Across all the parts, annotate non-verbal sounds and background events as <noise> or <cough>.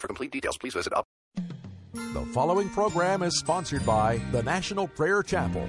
For complete details, please visit up. The following program is sponsored by the National Prayer Chapel.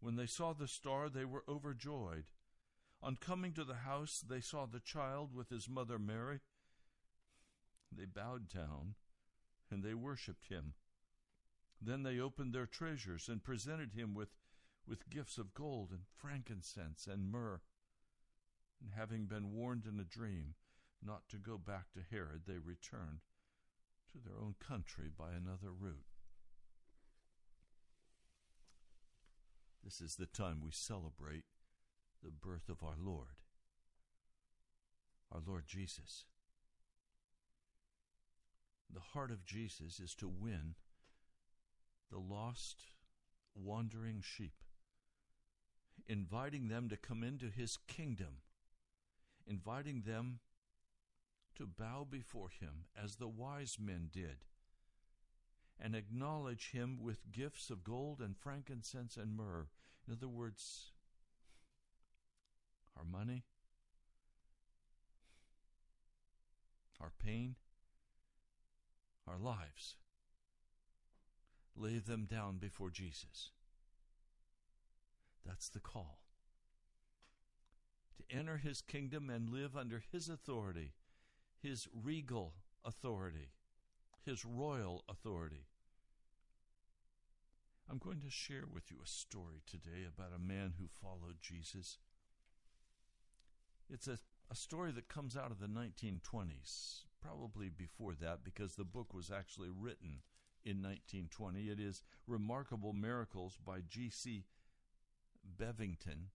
When they saw the star, they were overjoyed. On coming to the house, they saw the child with his mother Mary. They bowed down and they worshipped him. Then they opened their treasures and presented him with, with gifts of gold and frankincense and myrrh. And having been warned in a dream not to go back to Herod, they returned to their own country by another route. This is the time we celebrate the birth of our Lord, our Lord Jesus. The heart of Jesus is to win the lost, wandering sheep, inviting them to come into his kingdom, inviting them to bow before him as the wise men did and acknowledge him with gifts of gold and frankincense and myrrh. In other words, our money, our pain, our lives. Lay them down before Jesus. That's the call. To enter his kingdom and live under his authority, his regal authority, his royal authority. I'm going to share with you a story today about a man who followed Jesus. It's a, a story that comes out of the 1920s, probably before that, because the book was actually written in 1920. It is Remarkable Miracles by G.C. Bevington.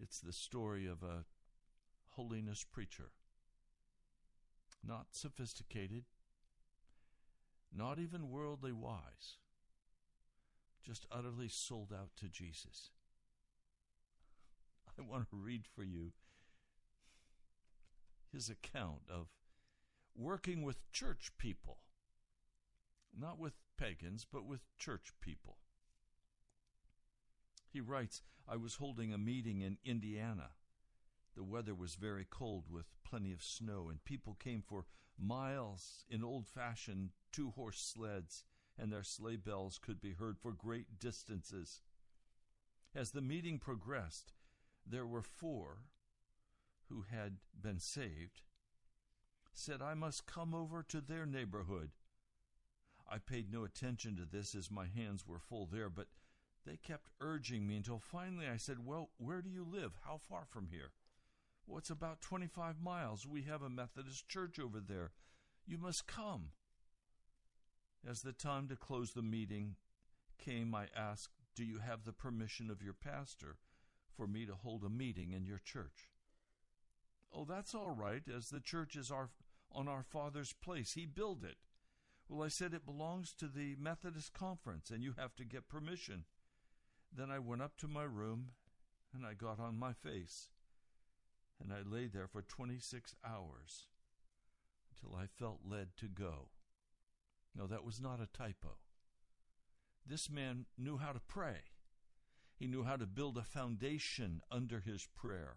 It's the story of a holiness preacher. Not sophisticated, not even worldly wise, just utterly sold out to Jesus. I want to read for you his account of working with church people, not with pagans, but with church people. He writes I was holding a meeting in Indiana. The weather was very cold with plenty of snow, and people came for miles in old fashioned two horse sleds, and their sleigh bells could be heard for great distances. As the meeting progressed, there were four who had been saved, said I must come over to their neighborhood. I paid no attention to this as my hands were full there, but they kept urging me until finally I said, Well, where do you live? How far from here? It's about 25 miles. We have a Methodist church over there. You must come. As the time to close the meeting came, I asked, Do you have the permission of your pastor for me to hold a meeting in your church? Oh, that's all right, as the church is our, on our Father's place. He built it. Well, I said it belongs to the Methodist Conference, and you have to get permission. Then I went up to my room and I got on my face, and I lay there for 26 hours until I felt led to go. No, that was not a typo. This man knew how to pray. He knew how to build a foundation under his prayer.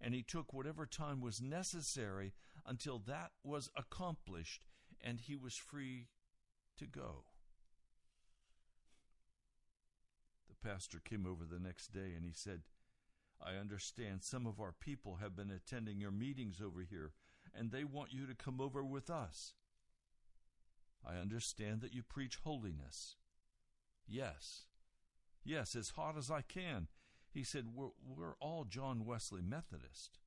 And he took whatever time was necessary until that was accomplished and he was free to go. The pastor came over the next day and he said, I understand some of our people have been attending your meetings over here, and they want you to come over with us. I understand that you preach holiness. Yes. Yes, as hot as I can. He said, We're, we're all John Wesley Methodist.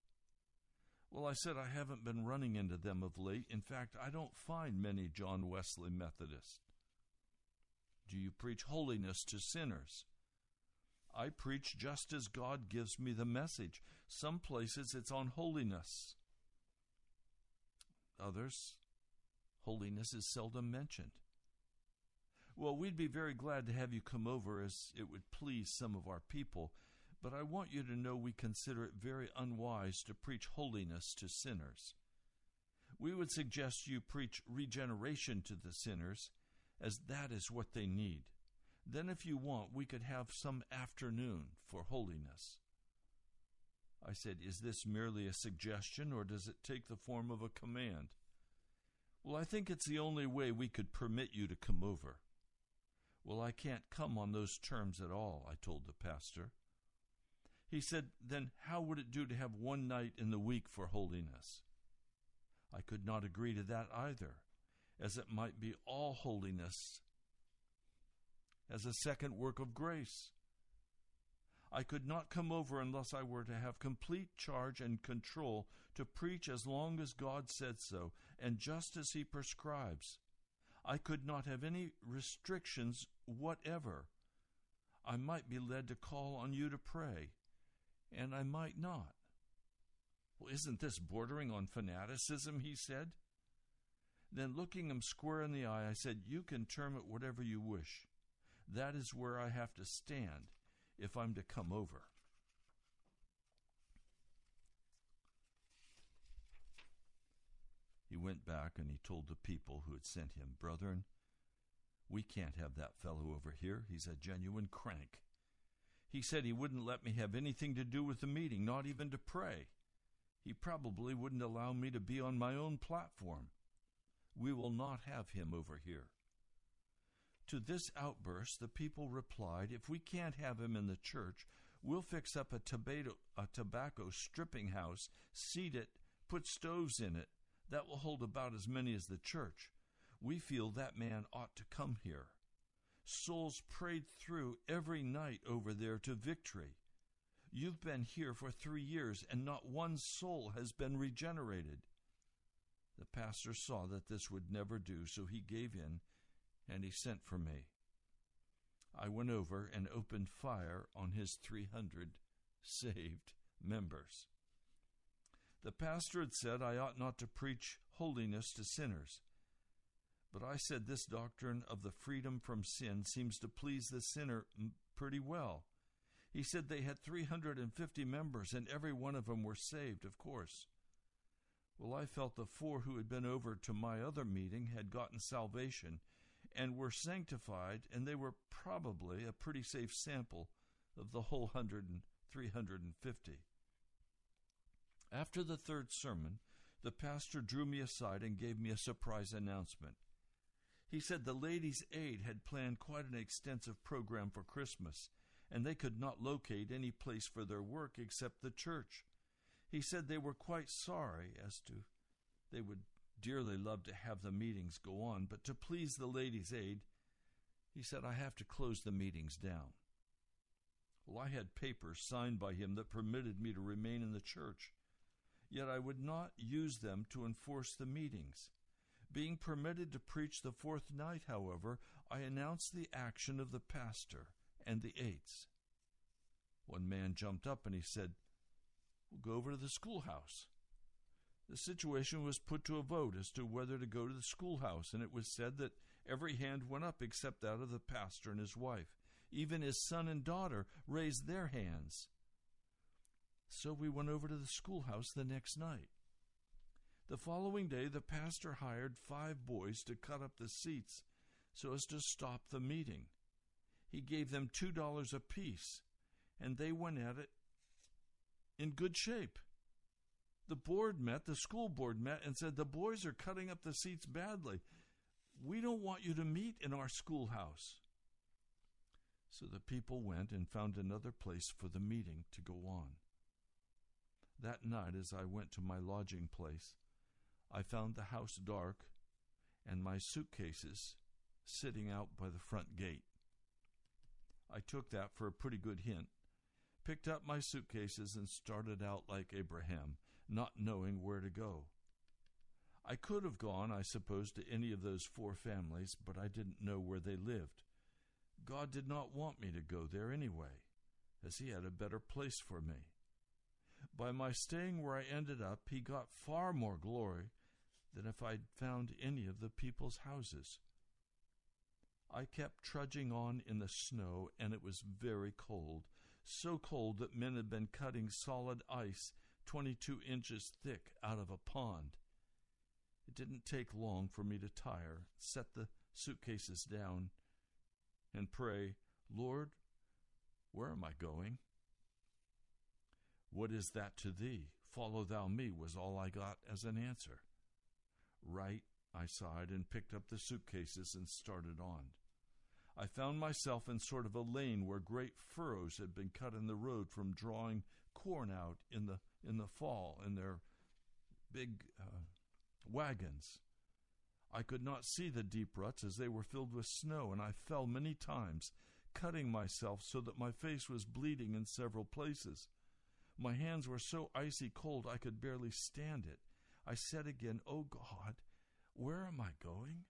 Well, I said, I haven't been running into them of late. In fact, I don't find many John Wesley Methodists. Do you preach holiness to sinners? I preach just as God gives me the message. Some places it's on holiness, others, holiness is seldom mentioned. Well, we'd be very glad to have you come over as it would please some of our people, but I want you to know we consider it very unwise to preach holiness to sinners. We would suggest you preach regeneration to the sinners, as that is what they need. Then, if you want, we could have some afternoon for holiness. I said, Is this merely a suggestion, or does it take the form of a command? Well, I think it's the only way we could permit you to come over. Well, I can't come on those terms at all, I told the pastor. He said, Then how would it do to have one night in the week for holiness? I could not agree to that either, as it might be all holiness as a second work of grace. I could not come over unless I were to have complete charge and control to preach as long as God said so, and just as He prescribes. I could not have any restrictions whatever. I might be led to call on you to pray, and I might not. Well, isn't this bordering on fanaticism? He said. Then, looking him square in the eye, I said, You can term it whatever you wish. That is where I have to stand if I'm to come over. He went back and he told the people who had sent him, Brethren, we can't have that fellow over here. He's a genuine crank. He said he wouldn't let me have anything to do with the meeting, not even to pray. He probably wouldn't allow me to be on my own platform. We will not have him over here. To this outburst, the people replied, If we can't have him in the church, we'll fix up a tobacco, a tobacco stripping house, seat it, put stoves in it. That will hold about as many as the church. We feel that man ought to come here. Souls prayed through every night over there to victory. You've been here for three years, and not one soul has been regenerated. The pastor saw that this would never do, so he gave in and he sent for me. I went over and opened fire on his 300 saved members. The pastor had said I ought not to preach holiness to sinners. But I said this doctrine of the freedom from sin seems to please the sinner pretty well. He said they had 350 members and every one of them were saved, of course. Well, I felt the four who had been over to my other meeting had gotten salvation and were sanctified, and they were probably a pretty safe sample of the whole hundred and three hundred and fifty. After the third sermon, the pastor drew me aside and gave me a surprise announcement. He said the Ladies' Aid had planned quite an extensive program for Christmas, and they could not locate any place for their work except the church. He said they were quite sorry as to they would dearly love to have the meetings go on, but to please the Ladies' Aid, he said, I have to close the meetings down. Well, I had papers signed by him that permitted me to remain in the church, yet I would not use them to enforce the meetings. Being permitted to preach the fourth night, however, I announced the action of the pastor and the aides. One man jumped up and he said, We'll go over to the schoolhouse the situation was put to a vote as to whether to go to the schoolhouse, and it was said that every hand went up except that of the pastor and his wife. Even his son and daughter raised their hands. So we went over to the schoolhouse the next night. The following day, the pastor hired five boys to cut up the seats so as to stop the meeting. He gave them two dollars apiece, and they went at it in good shape the board met, the school board met, and said, The boys are cutting up the seats badly. We don't want you to meet in our schoolhouse. So the people went and found another place for the meeting to go on. That night, as I went to my lodging place, I found the house dark and my suitcases sitting out by the front gate. I took that for a pretty good hint, picked up my suitcases, and started out like Abraham not knowing where to go. I could have gone, I suppose, to any of those four families, but I didn't know where they lived. God did not want me to go there anyway, as He had a better place for me. By my staying where I ended up, He got far more glory than if I'd found any of the people's houses. I kept trudging on in the snow, and it was very cold, so cold that men had been cutting solid ice 22 inches thick out of a pond. It didn't take long for me to tire, set the suitcases down, and pray, Lord, where am I going? What is that to thee? Follow thou me, was all I got as an answer. Right, I sighed and picked up the suitcases and started on. I found myself in sort of a lane where great furrows had been cut in the road from drawing corn out in the in the fall in their big uh, wagons. I could not see the deep ruts as they were filled with snow, and I fell many times, cutting myself so that my face was bleeding in several places. My hands were so icy cold I could barely stand it. I said again, oh God, where am I going?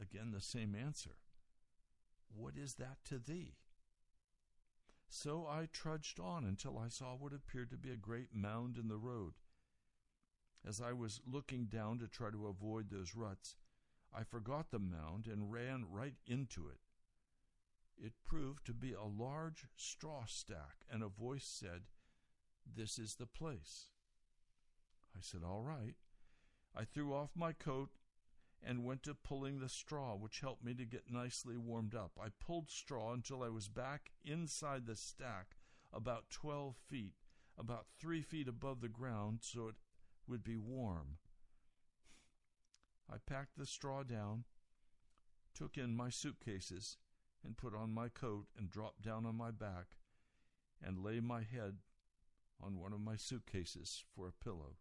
Again, the same answer. What is that to thee? So I trudged on until I saw what appeared to be a great mound in the road. As I was looking down to try to avoid those ruts, I forgot the mound and ran right into it. It proved to be a large straw stack, and a voice said, This is the place. I said, All right. I threw off my coat and went to pulling the straw, which helped me to get nicely warmed up. I pulled straw until I was back inside the stack about 12 feet, about three feet above the ground, so it would be warm. I packed the straw down, took in my suitcases, and put on my coat and dropped down on my back and lay my head on one of my suitcases for a pillow.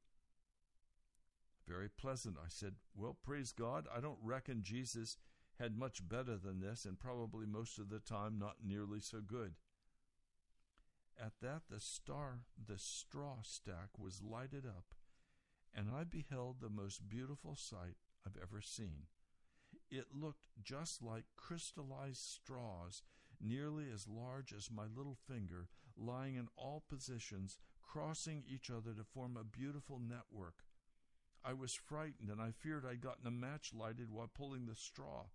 Very pleasant, I said. Well, praise God, I don't reckon Jesus had much better than this, and probably most of the time not nearly so good. At that, the star, the straw stack was lighted up, and I beheld the most beautiful sight I've ever seen. It looked just like crystallized straws, nearly as large as my little finger, lying in all positions, crossing each other to form a beautiful network. I was frightened, and I feared I'd gotten a match lighted while pulling the straw.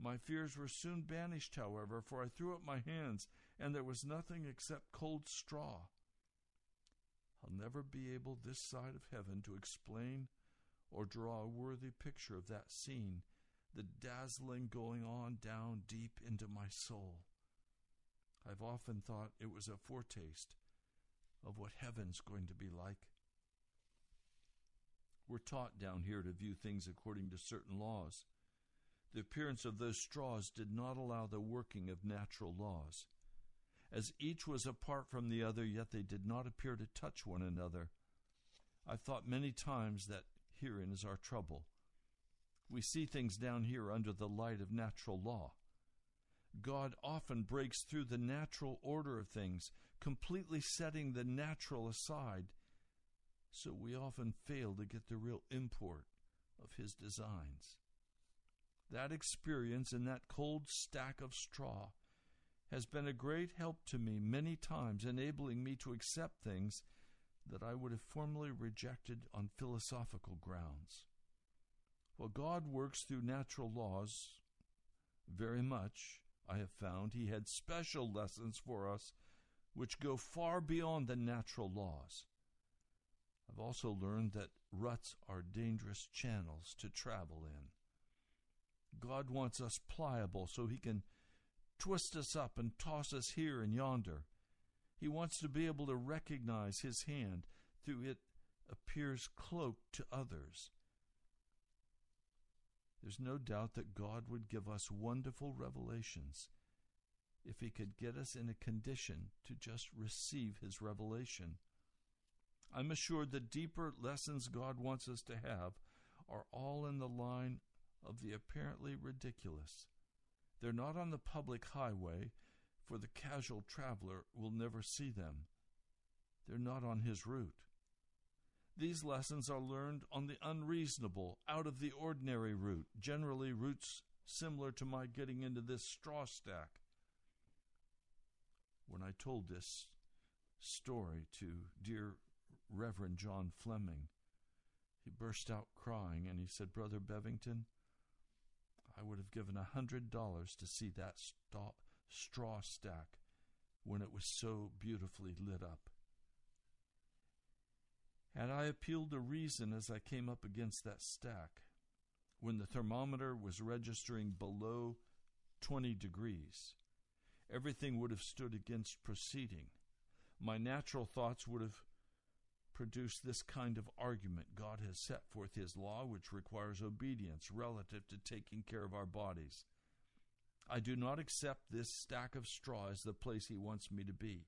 My fears were soon banished, however, for I threw up my hands, and there was nothing except cold straw. I'll never be able this side of heaven to explain or draw a worthy picture of that scene, the dazzling going on down deep into my soul. I've often thought it was a foretaste of what heaven's going to be like. We're taught down here to view things according to certain laws. The appearance of those straws did not allow the working of natural laws. As each was apart from the other, yet they did not appear to touch one another. I've thought many times that herein is our trouble. We see things down here under the light of natural law. God often breaks through the natural order of things, completely setting the natural aside, so we often fail to get the real import of His designs. That experience in that cold stack of straw has been a great help to me many times, enabling me to accept things that I would have formerly rejected on philosophical grounds. While God works through natural laws very much, I have found He had special lessons for us which go far beyond the natural laws. I've also learned that ruts are dangerous channels to travel in. God wants us pliable so He can twist us up and toss us here and yonder. He wants to be able to recognize His hand through it appears cloaked to others. There's no doubt that God would give us wonderful revelations if He could get us in a condition to just receive His revelation. I'm assured the deeper lessons God wants us to have are all in the line of the apparently ridiculous. They're not on the public highway, for the casual traveler will never see them. They're not on his route. These lessons are learned on the unreasonable, out of the ordinary route, generally routes similar to my getting into this straw stack. When I told this story to dear Reverend John Fleming, he burst out crying and he said, Brother Bevington, I would have given a hundred dollars to see that straw stack when it was so beautifully lit up. Had I appealed to reason as I came up against that stack, when the thermometer was registering below 20 degrees, everything would have stood against proceeding. My natural thoughts would have produced this kind of argument God has set forth His law, which requires obedience relative to taking care of our bodies. I do not accept this stack of straw as the place He wants me to be.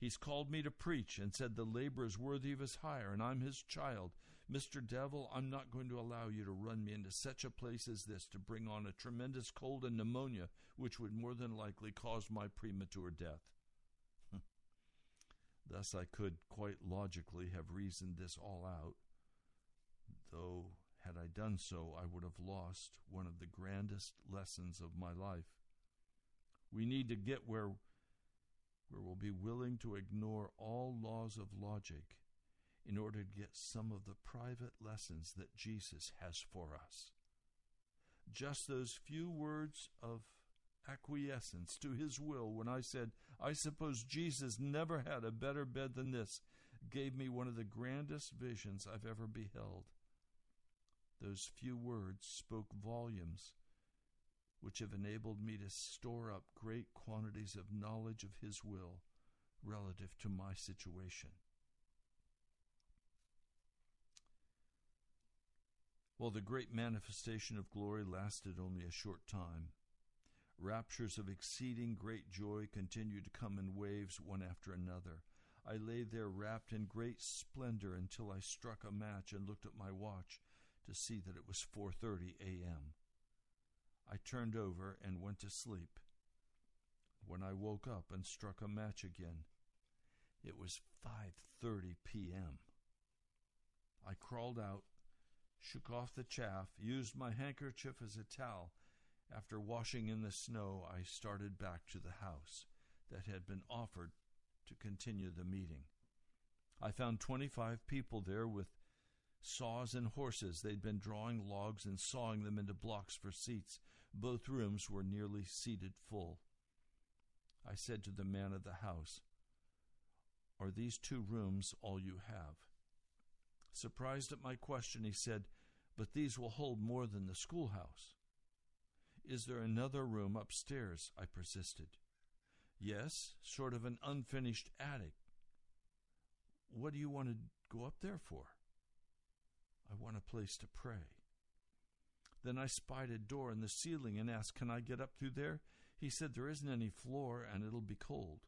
He's called me to preach and said the labor is worthy of his hire, and I'm his child. Mr. Devil, I'm not going to allow you to run me into such a place as this to bring on a tremendous cold and pneumonia, which would more than likely cause my premature death. Thus, I could quite logically have reasoned this all out, though, had I done so, I would have lost one of the grandest lessons of my life. We need to get where where we'll be willing to ignore all laws of logic in order to get some of the private lessons that Jesus has for us. Just those few words of acquiescence to his will when I said, I suppose Jesus never had a better bed than this, gave me one of the grandest visions I've ever beheld. Those few words spoke volumes, which have enabled me to store up great quantities of knowledge of His will relative to my situation. While the great manifestation of glory lasted only a short time, raptures of exceeding great joy continued to come in waves one after another. I lay there wrapped in great splendor until I struck a match and looked at my watch to see that it was 4:30 a.m. I turned over and went to sleep. When I woke up and struck a match again, it was 5:30 p.m. I crawled out shook off the chaff, used my handkerchief as a towel. After washing in the snow, I started back to the house that had been offered to continue the meeting. I found 25 people there with saws and horses. They'd been drawing logs and sawing them into blocks for seats. Both rooms were nearly seated full. I said to the man of the house, Are these two rooms all you have? Surprised at my question, he said, But these will hold more than the schoolhouse. Is there another room upstairs? I persisted. Yes, sort of an unfinished attic. What do you want to go up there for? I want a place to pray. Then I spied a door in the ceiling and asked, Can I get up through there? He said, There isn't any floor and it'll be cold.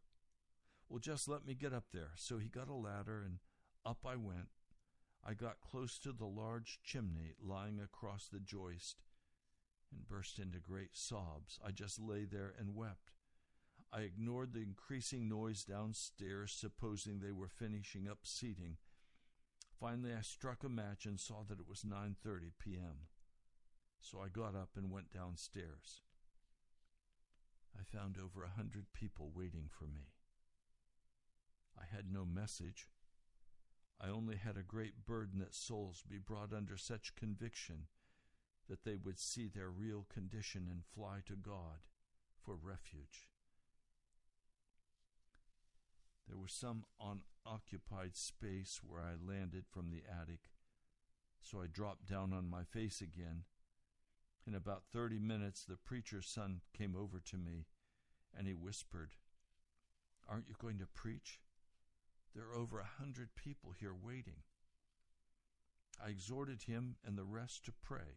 Well, just let me get up there. So he got a ladder and up I went. I got close to the large chimney lying across the joist and burst into great sobs. I just lay there and wept. I ignored the increasing noise downstairs, supposing they were finishing up seating. Finally, I struck a match and saw that it was 9:30 p.m. So I got up and went downstairs. I found over a hundred people waiting for me. I had no message, I only had a great burden that souls be brought under such conviction that they would see their real condition and fly to God for refuge. There was some unoccupied space where I landed from the attic, so I dropped down on my face again. In about thirty minutes, the preacher's son came over to me and he whispered, Aren't you going to preach? There are over a hundred people here waiting. I exhorted him and the rest to pray,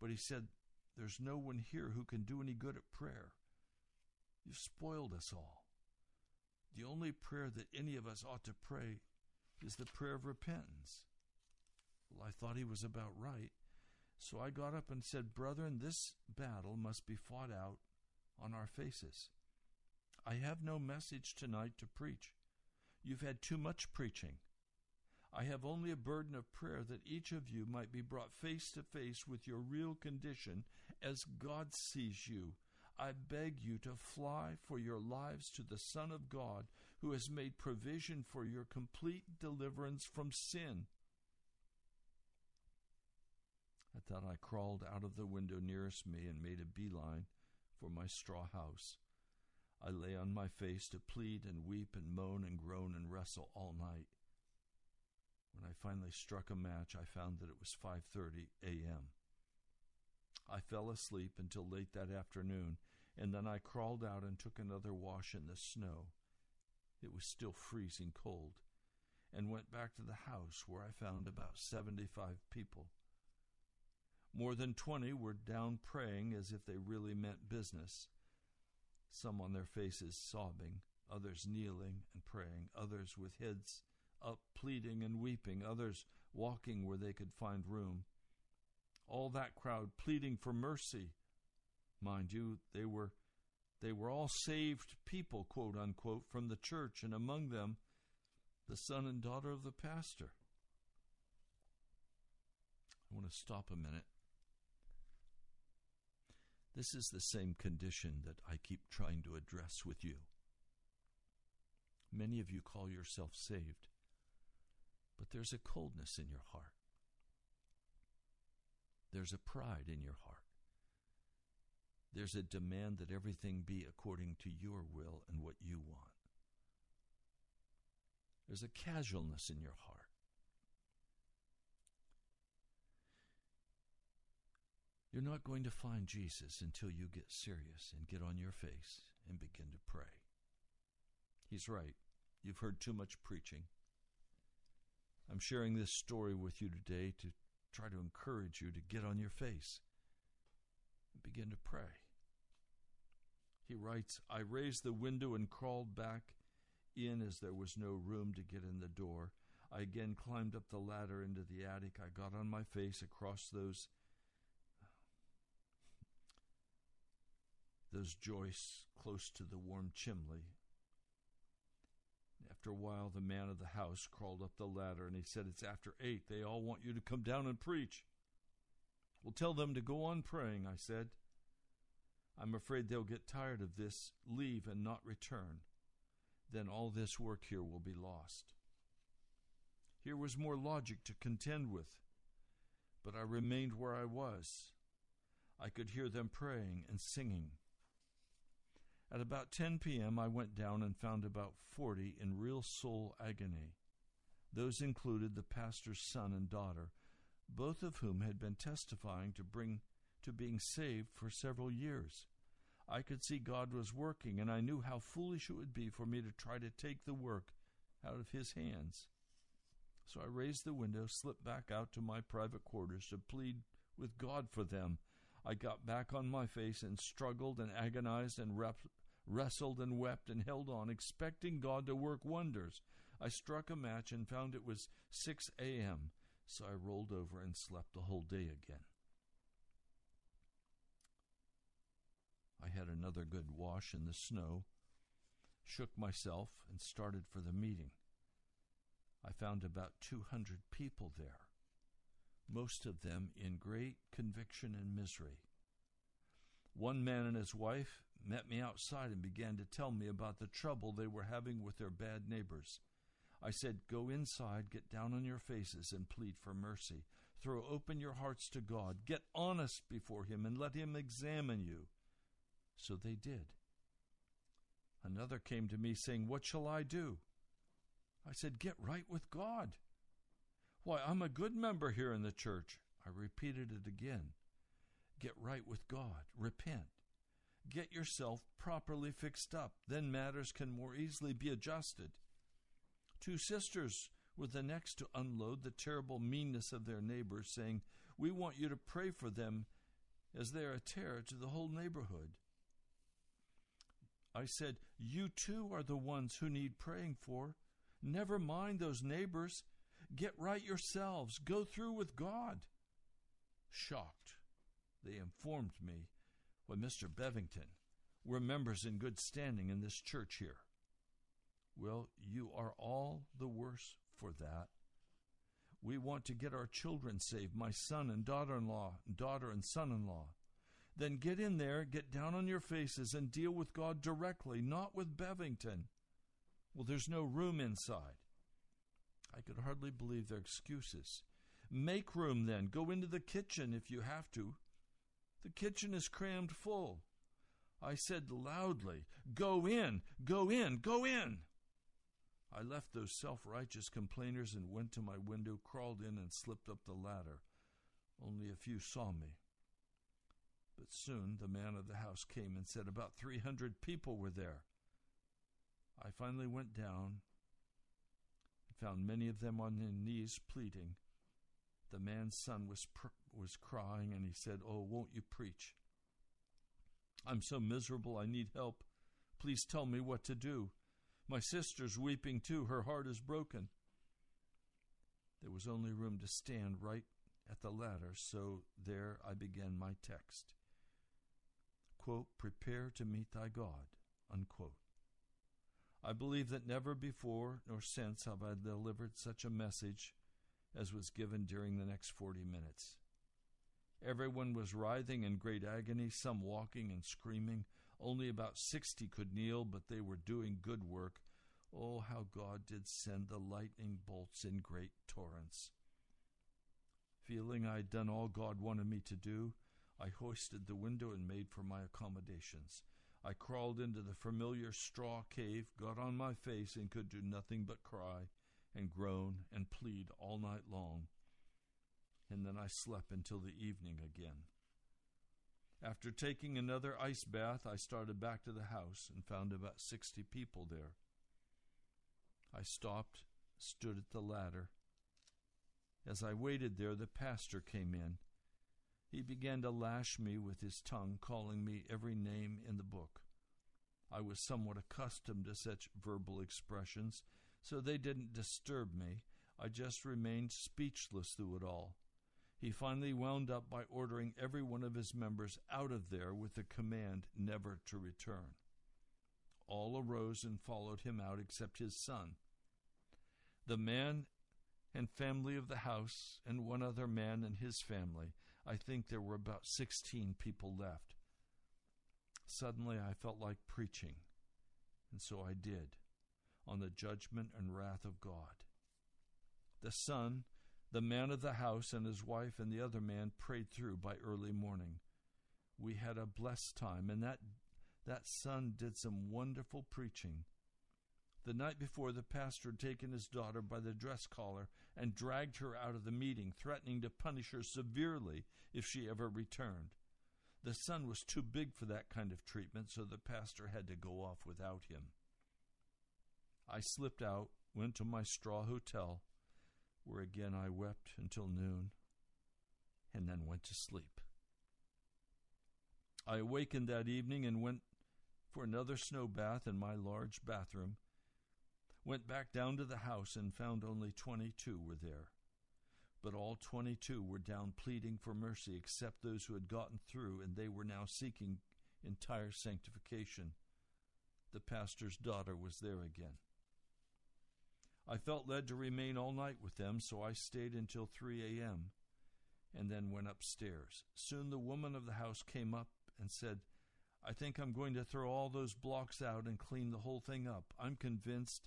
but he said, There's no one here who can do any good at prayer. You've spoiled us all. The only prayer that any of us ought to pray is the prayer of repentance. Well, I thought he was about right, so I got up and said, Brethren, this battle must be fought out on our faces. I have no message tonight to preach. You've had too much preaching. I have only a burden of prayer that each of you might be brought face to face with your real condition as God sees you. I beg you to fly for your lives to the Son of God, who has made provision for your complete deliverance from sin. At that, I crawled out of the window nearest me and made a beeline for my straw house. I lay on my face to plead and weep and moan and groan and wrestle all night. When I finally struck a match, I found that it was 5:30 a.m. I fell asleep until late that afternoon, and then I crawled out and took another wash in the snow. It was still freezing cold, and went back to the house where I found about 75 people. More than 20 were down praying as if they really meant business some on their faces sobbing, others kneeling and praying, others with heads up pleading and weeping, others walking where they could find room. All that crowd pleading for mercy. Mind you, they were they were all saved people, quote unquote, from the church, and among them the son and daughter of the pastor. I want to stop a minute this is the same condition that I keep trying to address with you. Many of you call yourself saved, but there's a coldness in your heart. There's a pride in your heart. There's a demand that everything be according to your will and what you want. There's a casualness in your heart. You're not going to find Jesus until you get serious and get on your face and begin to pray. He's right. You've heard too much preaching. I'm sharing this story with you today to try to encourage you to get on your face and begin to pray. He writes, I raised the window and crawled back in as there was no room to get in the door. I again climbed up the ladder into the attic. I got on my face across those those joists close to the warm chimney. After a while, the man of the house crawled up the ladder and he said, It's after eight. They all want you to come down and preach. Well, tell them to go on praying, I said. I'm afraid they'll get tired of this, leave, and not return. Then all this work here will be lost. Here was more logic to contend with, but I remained where I was. I could hear them praying and singing. At about 10 p.m., I went down and found about 40 in real soul agony. Those included the pastor's son and daughter, both of whom had been testifying to bring to being saved for several years. I could see God was working, and I knew how foolish it would be for me to try to take the work out of His hands. So I raised the window, slipped back out to my private quarters to plead with God for them. I got back on my face and struggled and agonized and rep- wrestled and wept and held on, expecting God to work wonders. I struck a match and found it was 6 a.m., so I rolled over and slept the whole day again. I had another good wash in the snow, shook myself, and started for the meeting. I found about 200 people there, most of them in great conviction and misery. One man and his wife met me outside and began to tell me about the trouble they were having with their bad neighbors. I said, Go inside, get down on your faces, and plead for mercy. Throw open your hearts to God. Get honest before Him and let Him examine you. So they did. Another came to me saying, What shall I do? I said, Get right with God. Why, I'm a good member here in the church. I repeated it again. Get right with God. Repent. Get yourself properly fixed up. Then matters can more easily be adjusted. Two sisters were the next to unload the terrible meanness of their neighbors, saying, We want you to pray for them as they are a terror to the whole neighborhood. I said, You too are the ones who need praying for. Never mind those neighbors. Get right yourselves. Go through with God. Shocked, they informed me when Mr. Bevington were members in good standing in this church here. Well, you are all the worse for that. We want to get our children saved, my son and daughter in law, daughter and son in law. Then get in there, get down on your faces, and deal with God directly, not with Bevington. Well, there's no room inside. I could hardly believe their excuses. Make room then. Go into the kitchen if you have to. The kitchen is crammed full. I said loudly, Go in, go in, go in. I left those self righteous complainers and went to my window, crawled in, and slipped up the ladder. Only a few saw me. But soon the man of the house came and said about 300 people were there. I finally went down found many of them on their knees pleading. The man's son was, pr- was crying and he said, Oh, won't you preach? I'm so miserable, I need help. Please tell me what to do. My sister's weeping too, her heart is broken. There was only room to stand right at the ladder, so there I began my text. Quote, Prepare to meet thy God. Unquote. I believe that never before nor since have I delivered such a message as was given during the next 40 minutes. Everyone was writhing in great agony, some walking and screaming. Only about 60 could kneel, but they were doing good work. Oh, how God did send the lightning bolts in great torrents. Feeling I had done all God wanted me to do, I hoisted the window and made for my accommodations. I crawled into the familiar straw cave, got on my face, and could do nothing but cry and groan and plead all night long. And then I slept until the evening again. After taking another ice bath, I started back to the house and found about 60 people there. I stopped, stood at the ladder. As I waited there, the pastor came in. He began to lash me with his tongue, calling me every name in the book. I was somewhat accustomed to such verbal expressions, so they didn't disturb me. I just remained speechless through it all. He finally wound up by ordering every one of his members out of there with the command never to return. All arose and followed him out except his son. The man and family of the house, and one other man and his family. I think there were about 16 people left. Suddenly I felt like preaching, and so I did, on the judgment and wrath of God. The son, the man of the house, and his wife and the other man prayed through by early morning. We had a blessed time, and that, that son did some wonderful preaching. The night before, the pastor had taken his daughter by the dress collar and dragged her out of the meeting, threatening to punish her severely if she ever returned. The son was too big for that kind of treatment, so the pastor had to go off without him. I slipped out, went to my straw hotel, where again I wept until noon, and then went to sleep. I awakened that evening and went for another snow bath in my large bathroom. Went back down to the house and found only 22 were there but all 22 were down pleading for mercy except those who had gotten through, and they were now seeking entire sanctification. The pastor's daughter was there again. I felt led to remain all night with them, so I stayed until 3 a.m. and then went upstairs. Soon the woman of the house came up and said, I think I'm going to throw all those blocks out and clean the whole thing up. I'm convinced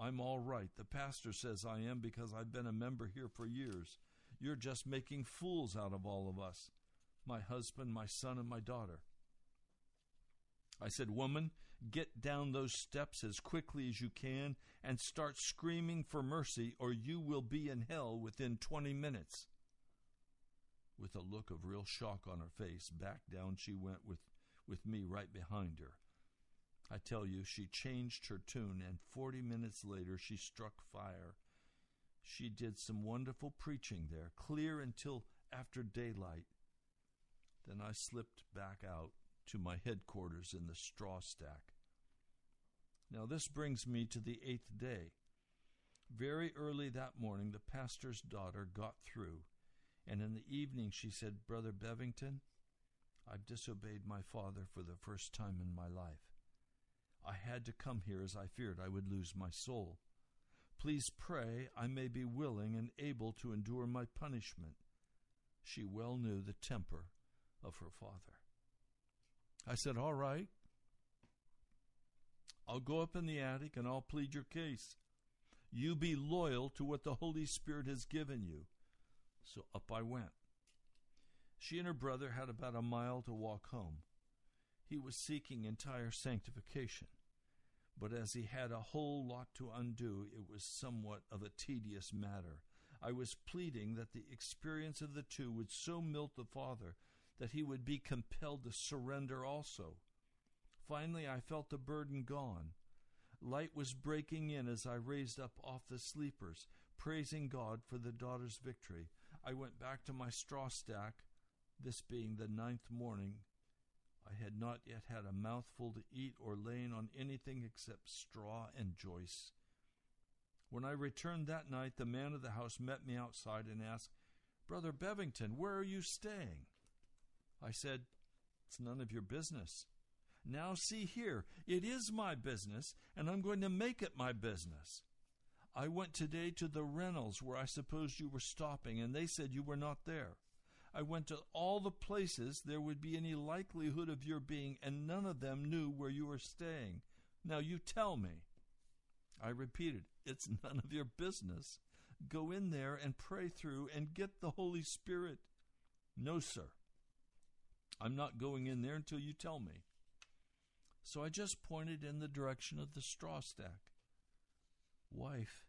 I'm all right. The pastor says I am because I've been a member here for years. You're just making fools out of all of us my husband, my son, and my daughter. I said, Woman, get down those steps as quickly as you can and start screaming for mercy, or you will be in hell within 20 minutes. With a look of real shock on her face, back down she went with, with me right behind her. I tell you, she changed her tune, and forty minutes later she struck fire. She did some wonderful preaching there, clear until after daylight. Then I slipped back out to my headquarters in the straw stack. Now, this brings me to the eighth day. Very early that morning, the pastor's daughter got through, and in the evening she said, Brother Bevington, I've disobeyed my father for the first time in my life. I had to come here as I feared I would lose my soul. Please pray I may be willing and able to endure my punishment. She well knew the temper of her father. I said, All right. I'll go up in the attic and I'll plead your case. You be loyal to what the Holy Spirit has given you. So up I went. She and her brother had about a mile to walk home. He was seeking entire sanctification. But as he had a whole lot to undo, it was somewhat of a tedious matter. I was pleading that the experience of the two would so melt the father that he would be compelled to surrender also. Finally, I felt the burden gone. Light was breaking in as I raised up off the sleepers, praising God for the daughter's victory. I went back to my straw stack, this being the ninth morning I had not yet had a mouthful to eat or lain on anything except straw and joists. When I returned that night, the man of the house met me outside and asked, Brother Bevington, where are you staying? I said, It's none of your business. Now, see here, it is my business, and I'm going to make it my business. I went today to the Reynolds where I supposed you were stopping, and they said you were not there. I went to all the places there would be any likelihood of your being, and none of them knew where you were staying. Now you tell me. I repeated, It's <laughs> none of your business. Go in there and pray through and get the Holy Spirit. No, sir. I'm not going in there until you tell me. So I just pointed in the direction of the straw stack. Wife,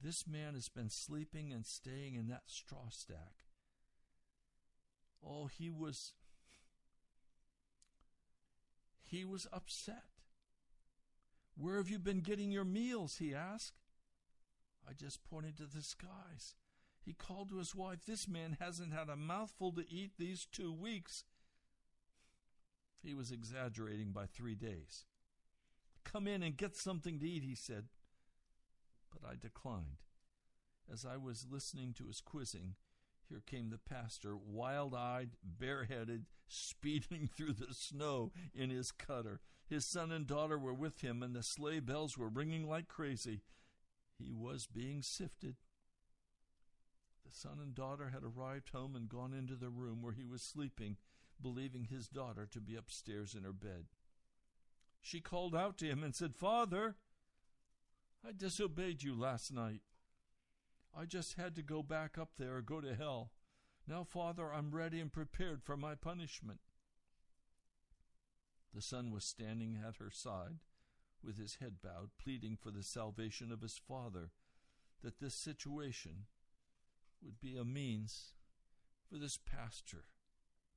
this man has been sleeping and staying in that straw stack. Oh, he was He was upset. Where have you been getting your meals? he asked. I just pointed to the skies. He called to his wife, This man hasn't had a mouthful to eat these two weeks. He was exaggerating by three days. Come in and get something to eat, he said. But I declined. As I was listening to his quizzing, here came the pastor, wild eyed, bareheaded, speeding <laughs> through the snow in his cutter. His son and daughter were with him, and the sleigh bells were ringing like crazy. He was being sifted. The son and daughter had arrived home and gone into the room where he was sleeping, believing his daughter to be upstairs in her bed. She called out to him and said, Father, I disobeyed you last night. I just had to go back up there or go to hell. Now, Father, I'm ready and prepared for my punishment. The son was standing at her side with his head bowed, pleading for the salvation of his father, that this situation would be a means for this pastor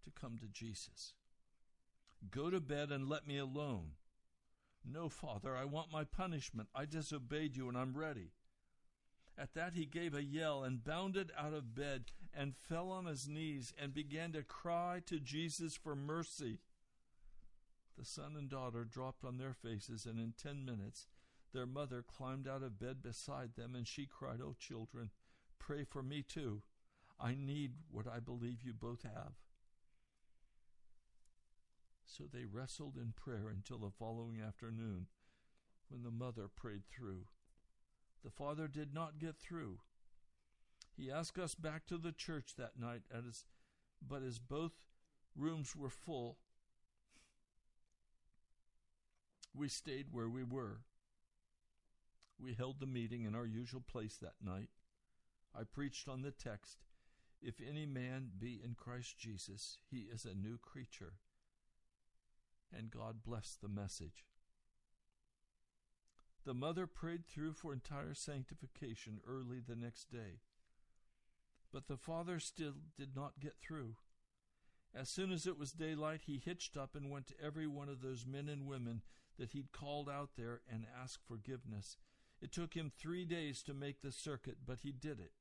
to come to Jesus. Go to bed and let me alone. No, Father, I want my punishment. I disobeyed you and I'm ready. At that he gave a yell and bounded out of bed and fell on his knees and began to cry to Jesus for mercy. The son and daughter dropped on their faces, and in ten minutes their mother climbed out of bed beside them, and she cried, Oh, children, pray for me too. I need what I believe you both have. So they wrestled in prayer until the following afternoon, when the mother prayed through. The father did not get through. He asked us back to the church that night, as, but as both rooms were full, we stayed where we were. We held the meeting in our usual place that night. I preached on the text If any man be in Christ Jesus, he is a new creature. And God blessed the message. The mother prayed through for entire sanctification early the next day. But the father still did not get through. As soon as it was daylight, he hitched up and went to every one of those men and women that he'd called out there and asked forgiveness. It took him three days to make the circuit, but he did it.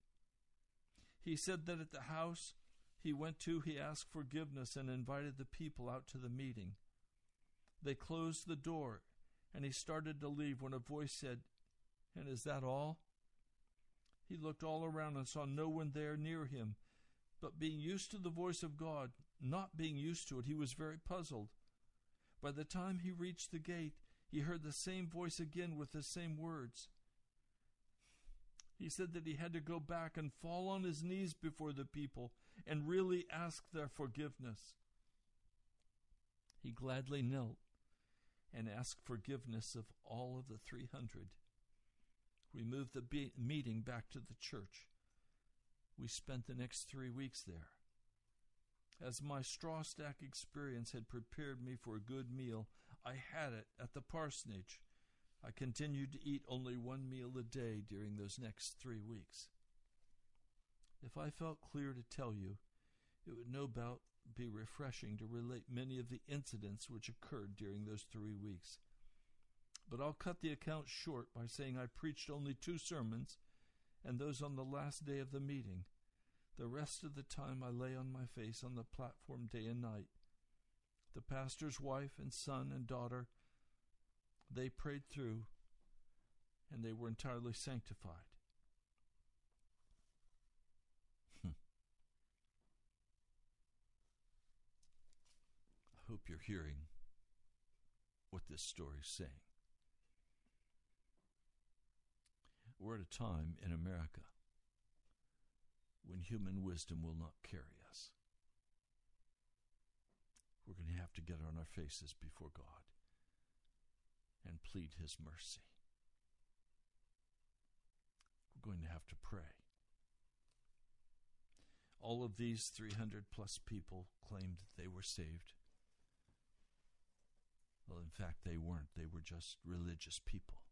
He said that at the house he went to, he asked forgiveness and invited the people out to the meeting. They closed the door and he started to leave when a voice said, And is that all? He looked all around and saw no one there near him. But being used to the voice of God, not being used to it, he was very puzzled. By the time he reached the gate, he heard the same voice again with the same words. He said that he had to go back and fall on his knees before the people and really ask their forgiveness. He gladly knelt and ask forgiveness of all of the 300. We moved the be- meeting back to the church. We spent the next three weeks there. As my straw stack experience had prepared me for a good meal, I had it at the parsonage. I continued to eat only one meal a day during those next three weeks. If I felt clear to tell you, it would no doubt be refreshing to relate many of the incidents which occurred during those three weeks. But I'll cut the account short by saying I preached only two sermons, and those on the last day of the meeting. The rest of the time I lay on my face on the platform day and night. The pastor's wife and son and daughter, they prayed through, and they were entirely sanctified. Hope you're hearing what this story is saying. We're at a time in America when human wisdom will not carry us. We're going to have to get on our faces before God and plead His mercy. We're going to have to pray. All of these 300 plus people claimed that they were saved. Well, in fact, they weren't. They were just religious people.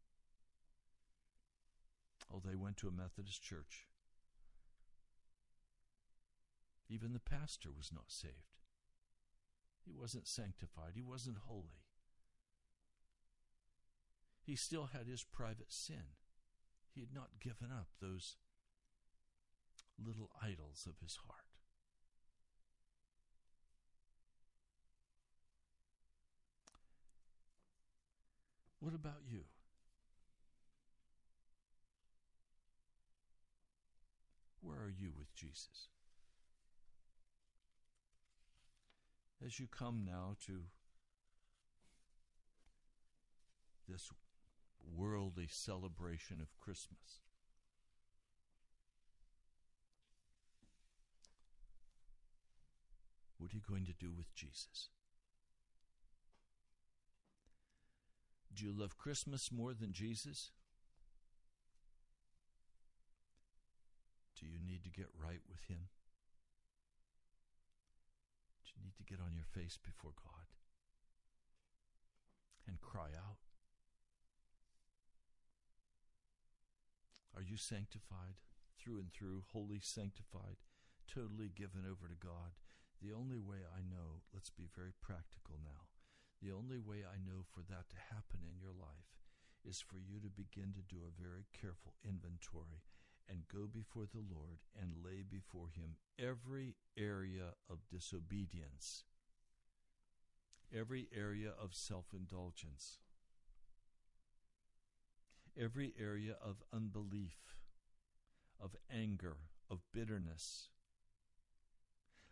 Oh, they went to a Methodist church. Even the pastor was not saved. He wasn't sanctified. He wasn't holy. He still had his private sin. He had not given up those little idols of his heart. What about you? Where are you with Jesus? As you come now to this worldly celebration of Christmas, what are you going to do with Jesus? Do you love Christmas more than Jesus? Do you need to get right with Him? Do you need to get on your face before God and cry out? Are you sanctified through and through, wholly sanctified, totally given over to God? The only way I know, let's be very practical now the only way I know for that to happen in your life is for you to begin to do a very careful inventory and go before the Lord and lay before Him every area of disobedience, every area of self indulgence, every area of unbelief, of anger, of bitterness.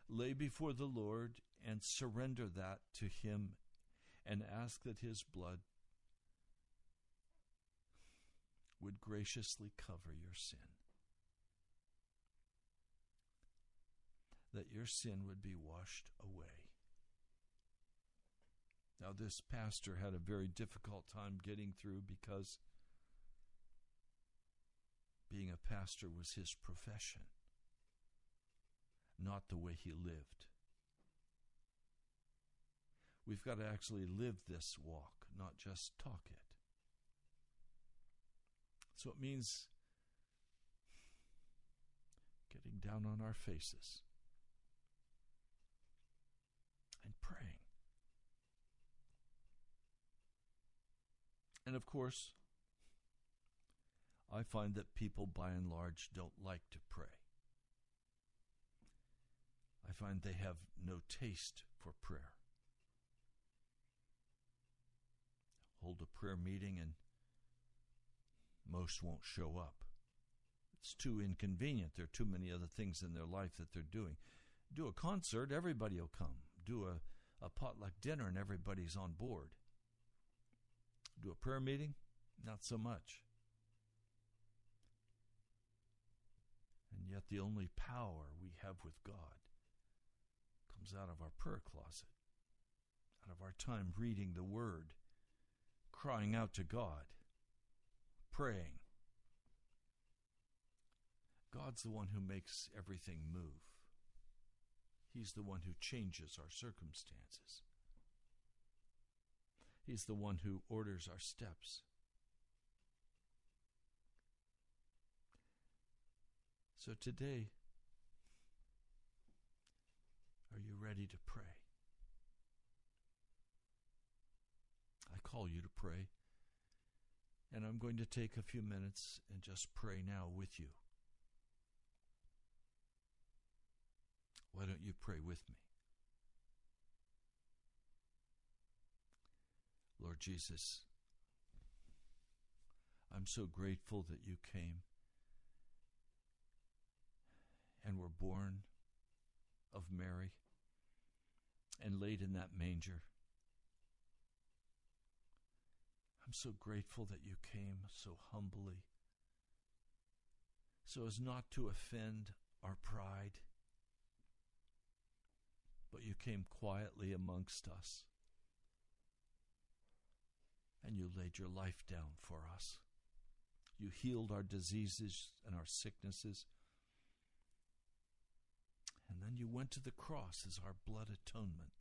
Lay before the Lord and surrender that to Him and ask that His blood would graciously cover your sin. That your sin would be washed away. Now, this pastor had a very difficult time getting through because being a pastor was his profession, not the way he lived. We've got to actually live this walk, not just talk it. So it means getting down on our faces and praying. And of course, I find that people by and large don't like to pray. I find they have no taste for prayer. Hold a prayer meeting and most won't show up. It's too inconvenient. There are too many other things in their life that they're doing. Do a concert, everybody will come. Do a, a potluck dinner, and everybody's on board. Do a prayer meeting, not so much. And yet, the only power we have with God comes out of our prayer closet, out of our time reading the Word crying out to God, praying. God's the one who makes everything move. He's the one who changes our circumstances. He's the one who orders our steps. So today, are you ready to pray? Call you to pray. And I'm going to take a few minutes and just pray now with you. Why don't you pray with me? Lord Jesus, I'm so grateful that you came and were born of Mary and laid in that manger. I'm so grateful that you came so humbly, so as not to offend our pride, but you came quietly amongst us and you laid your life down for us. You healed our diseases and our sicknesses. And then you went to the cross as our blood atonement.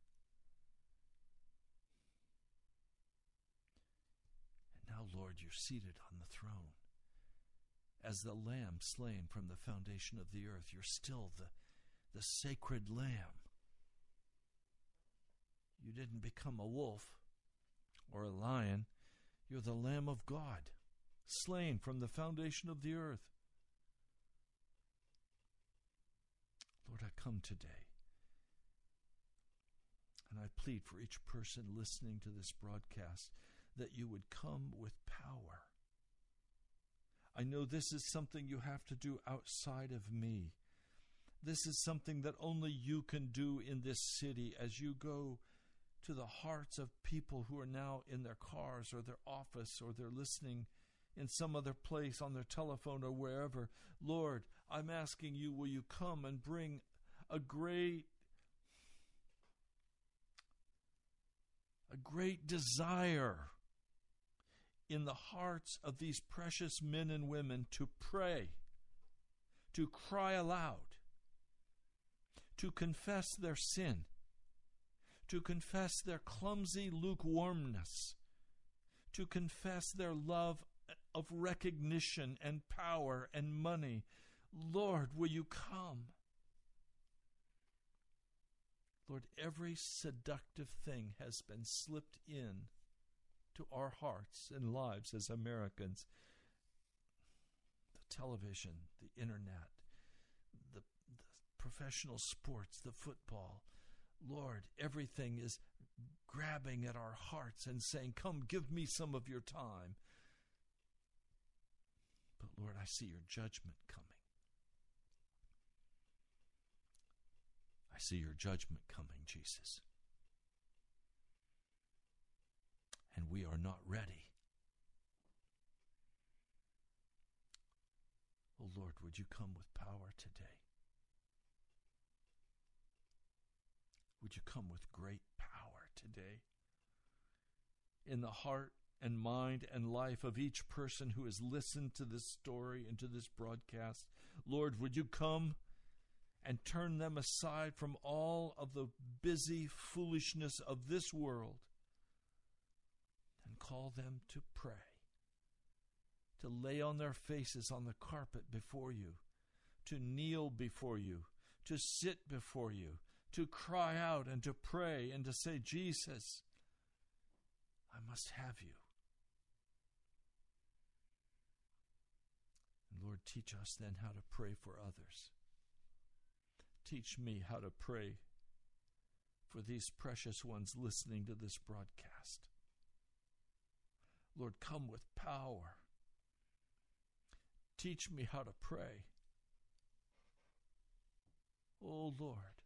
Now, Lord, you're seated on the throne. As the lamb slain from the foundation of the earth, you're still the, the sacred lamb. You didn't become a wolf or a lion. You're the Lamb of God, slain from the foundation of the earth. Lord, I come today and I plead for each person listening to this broadcast that you would come with power. I know this is something you have to do outside of me. This is something that only you can do in this city as you go to the hearts of people who are now in their cars or their office or they're listening in some other place on their telephone or wherever. Lord, I'm asking you, will you come and bring a great a great desire in the hearts of these precious men and women to pray, to cry aloud, to confess their sin, to confess their clumsy lukewarmness, to confess their love of recognition and power and money. Lord, will you come? Lord, every seductive thing has been slipped in to our hearts and lives as Americans. The television, the internet, the, the professional sports, the football. Lord, everything is grabbing at our hearts and saying, Come, give me some of your time. But Lord, I see your judgment coming. I see your judgment coming, Jesus. And we are not ready. Oh Lord, would you come with power today? Would you come with great power today? In the heart and mind and life of each person who has listened to this story and to this broadcast, Lord, would you come and turn them aside from all of the busy foolishness of this world call them to pray, to lay on their faces on the carpet before you, to kneel before you, to sit before you, to cry out and to pray and to say, Jesus, I must have you. Lord, teach us then how to pray for others. Teach me how to pray for these precious ones listening to this broadcast. Lord, come with power. Teach me how to pray. Oh Lord,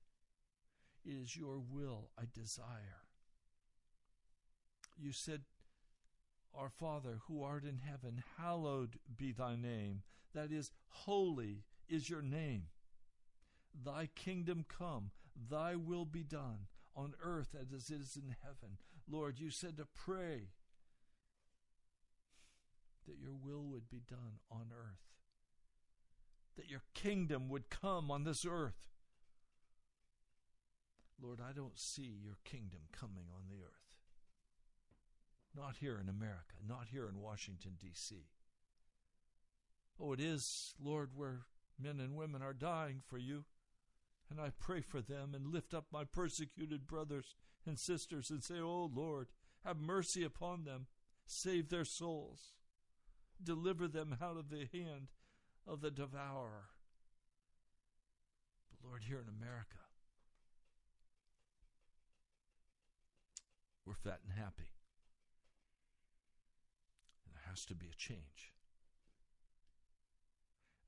it is your will I desire. You said, Our Father who art in heaven, hallowed be thy name. That is, holy is your name. Thy kingdom come, thy will be done on earth as it is in heaven. Lord, you said to pray that your will would be done on earth, that your kingdom would come on this earth. Lord, I don't see your kingdom coming on the earth. Not here in America, not here in Washington, D.C. Oh, it is, Lord, where men and women are dying for you. And I pray for them and lift up my persecuted brothers and sisters and say, Oh Lord, have mercy upon them, save their souls, deliver them out of the hand of the devourer. But Lord, here in America, we're fat and happy. And there has to be a change.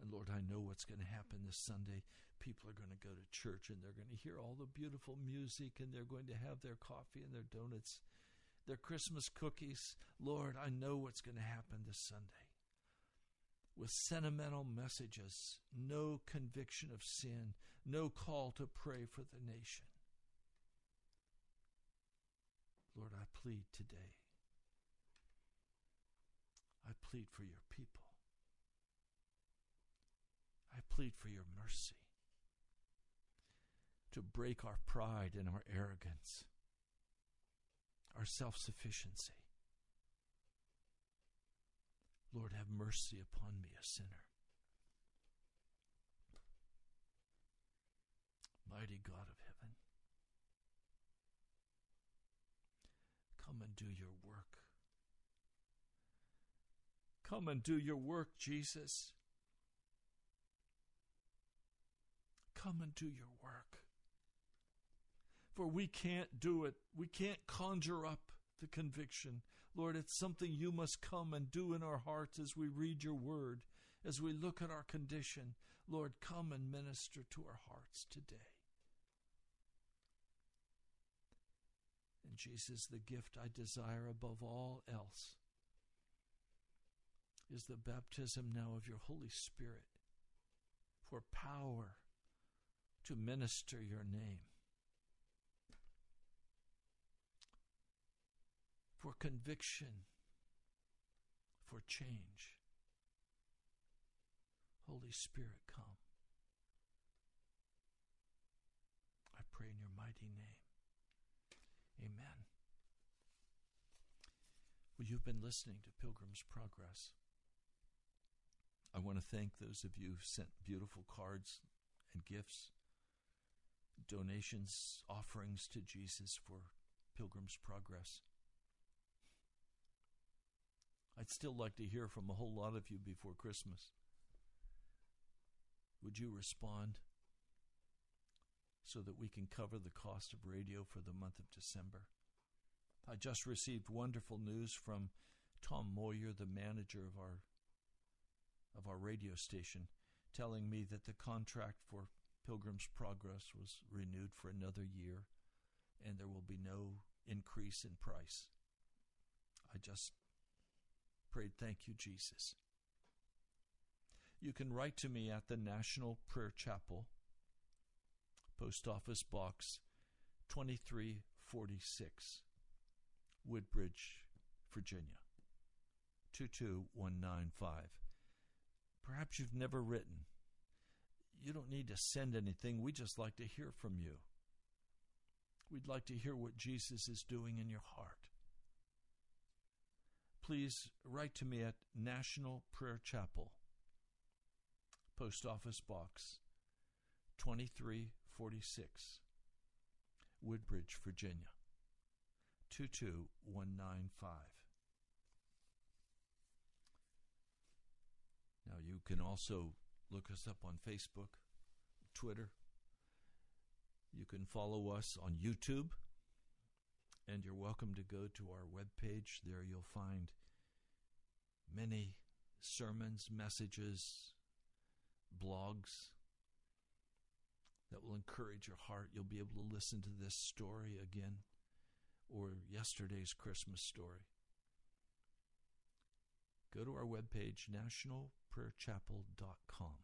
And Lord, I know what's going to happen this Sunday people are going to go to church and they're going to hear all the beautiful music and they're going to have their coffee and their donuts, their Christmas cookies. Lord, I know what's going to happen this Sunday. With sentimental messages, no conviction of sin, no call to pray for the nation. Lord, I plead today. I plead for your people. I plead for your mercy to break our pride and our arrogance, our self sufficiency. Lord, have mercy upon me, a sinner. Mighty God of heaven, come and do your work. Come and do your work, Jesus. Come and do your work. For we can't do it. We can't conjure up the conviction. Lord, it's something you must come and do in our hearts as we read your word, as we look at our condition. Lord, come and minister to our hearts today. And Jesus, the gift I desire above all else is the baptism now of your Holy Spirit for power to minister your name. For conviction, for change. Holy Spirit, come. I pray in your mighty name. Amen. Well, you've been listening to Pilgrim's Progress. I want to thank those of you who sent beautiful cards and gifts, donations, offerings to Jesus for Pilgrim's Progress. I'd still like to hear from a whole lot of you before Christmas. Would you respond so that we can cover the cost of radio for the month of December? I just received wonderful news from Tom Moyer, the manager of our of our radio station, telling me that the contract for Pilgrim's Progress was renewed for another year and there will be no increase in price. I just prayed, Thank you, Jesus. You can write to me at the National Prayer Chapel, Post Office Box 2346, Woodbridge, Virginia 22195. Perhaps you've never written. You don't need to send anything. We just like to hear from you. We'd like to hear what Jesus is doing in your heart. Please write to me at National Prayer Chapel, Post Office Box 2346, Woodbridge, Virginia 22195. Now, you can also look us up on Facebook, Twitter. You can follow us on YouTube. And you're welcome to go to our webpage. There you'll find many sermons, messages, blogs that will encourage your heart. You'll be able to listen to this story again or yesterday's Christmas story. Go to our webpage, nationalprayerchapel.com.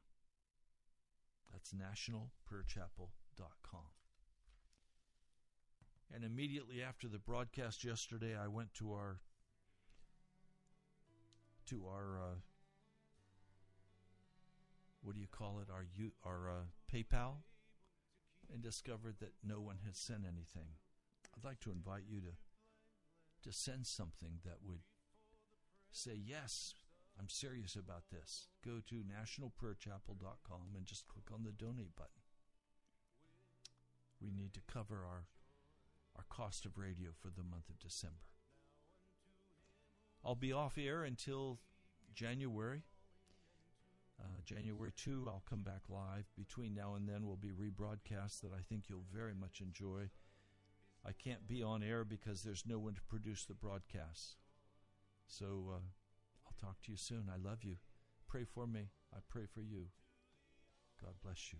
That's nationalprayerchapel.com. And immediately after the broadcast yesterday, I went to our to our uh, what do you call it? Our our uh, PayPal, and discovered that no one had sent anything. I'd like to invite you to to send something that would say yes. I'm serious about this. Go to nationalprayerchapel.com and just click on the donate button. We need to cover our our cost of radio for the month of December. I'll be off air until January. Uh, January 2, I'll come back live. Between now and then, will be rebroadcasts that I think you'll very much enjoy. I can't be on air because there's no one to produce the broadcasts. So uh, I'll talk to you soon. I love you. Pray for me. I pray for you. God bless you.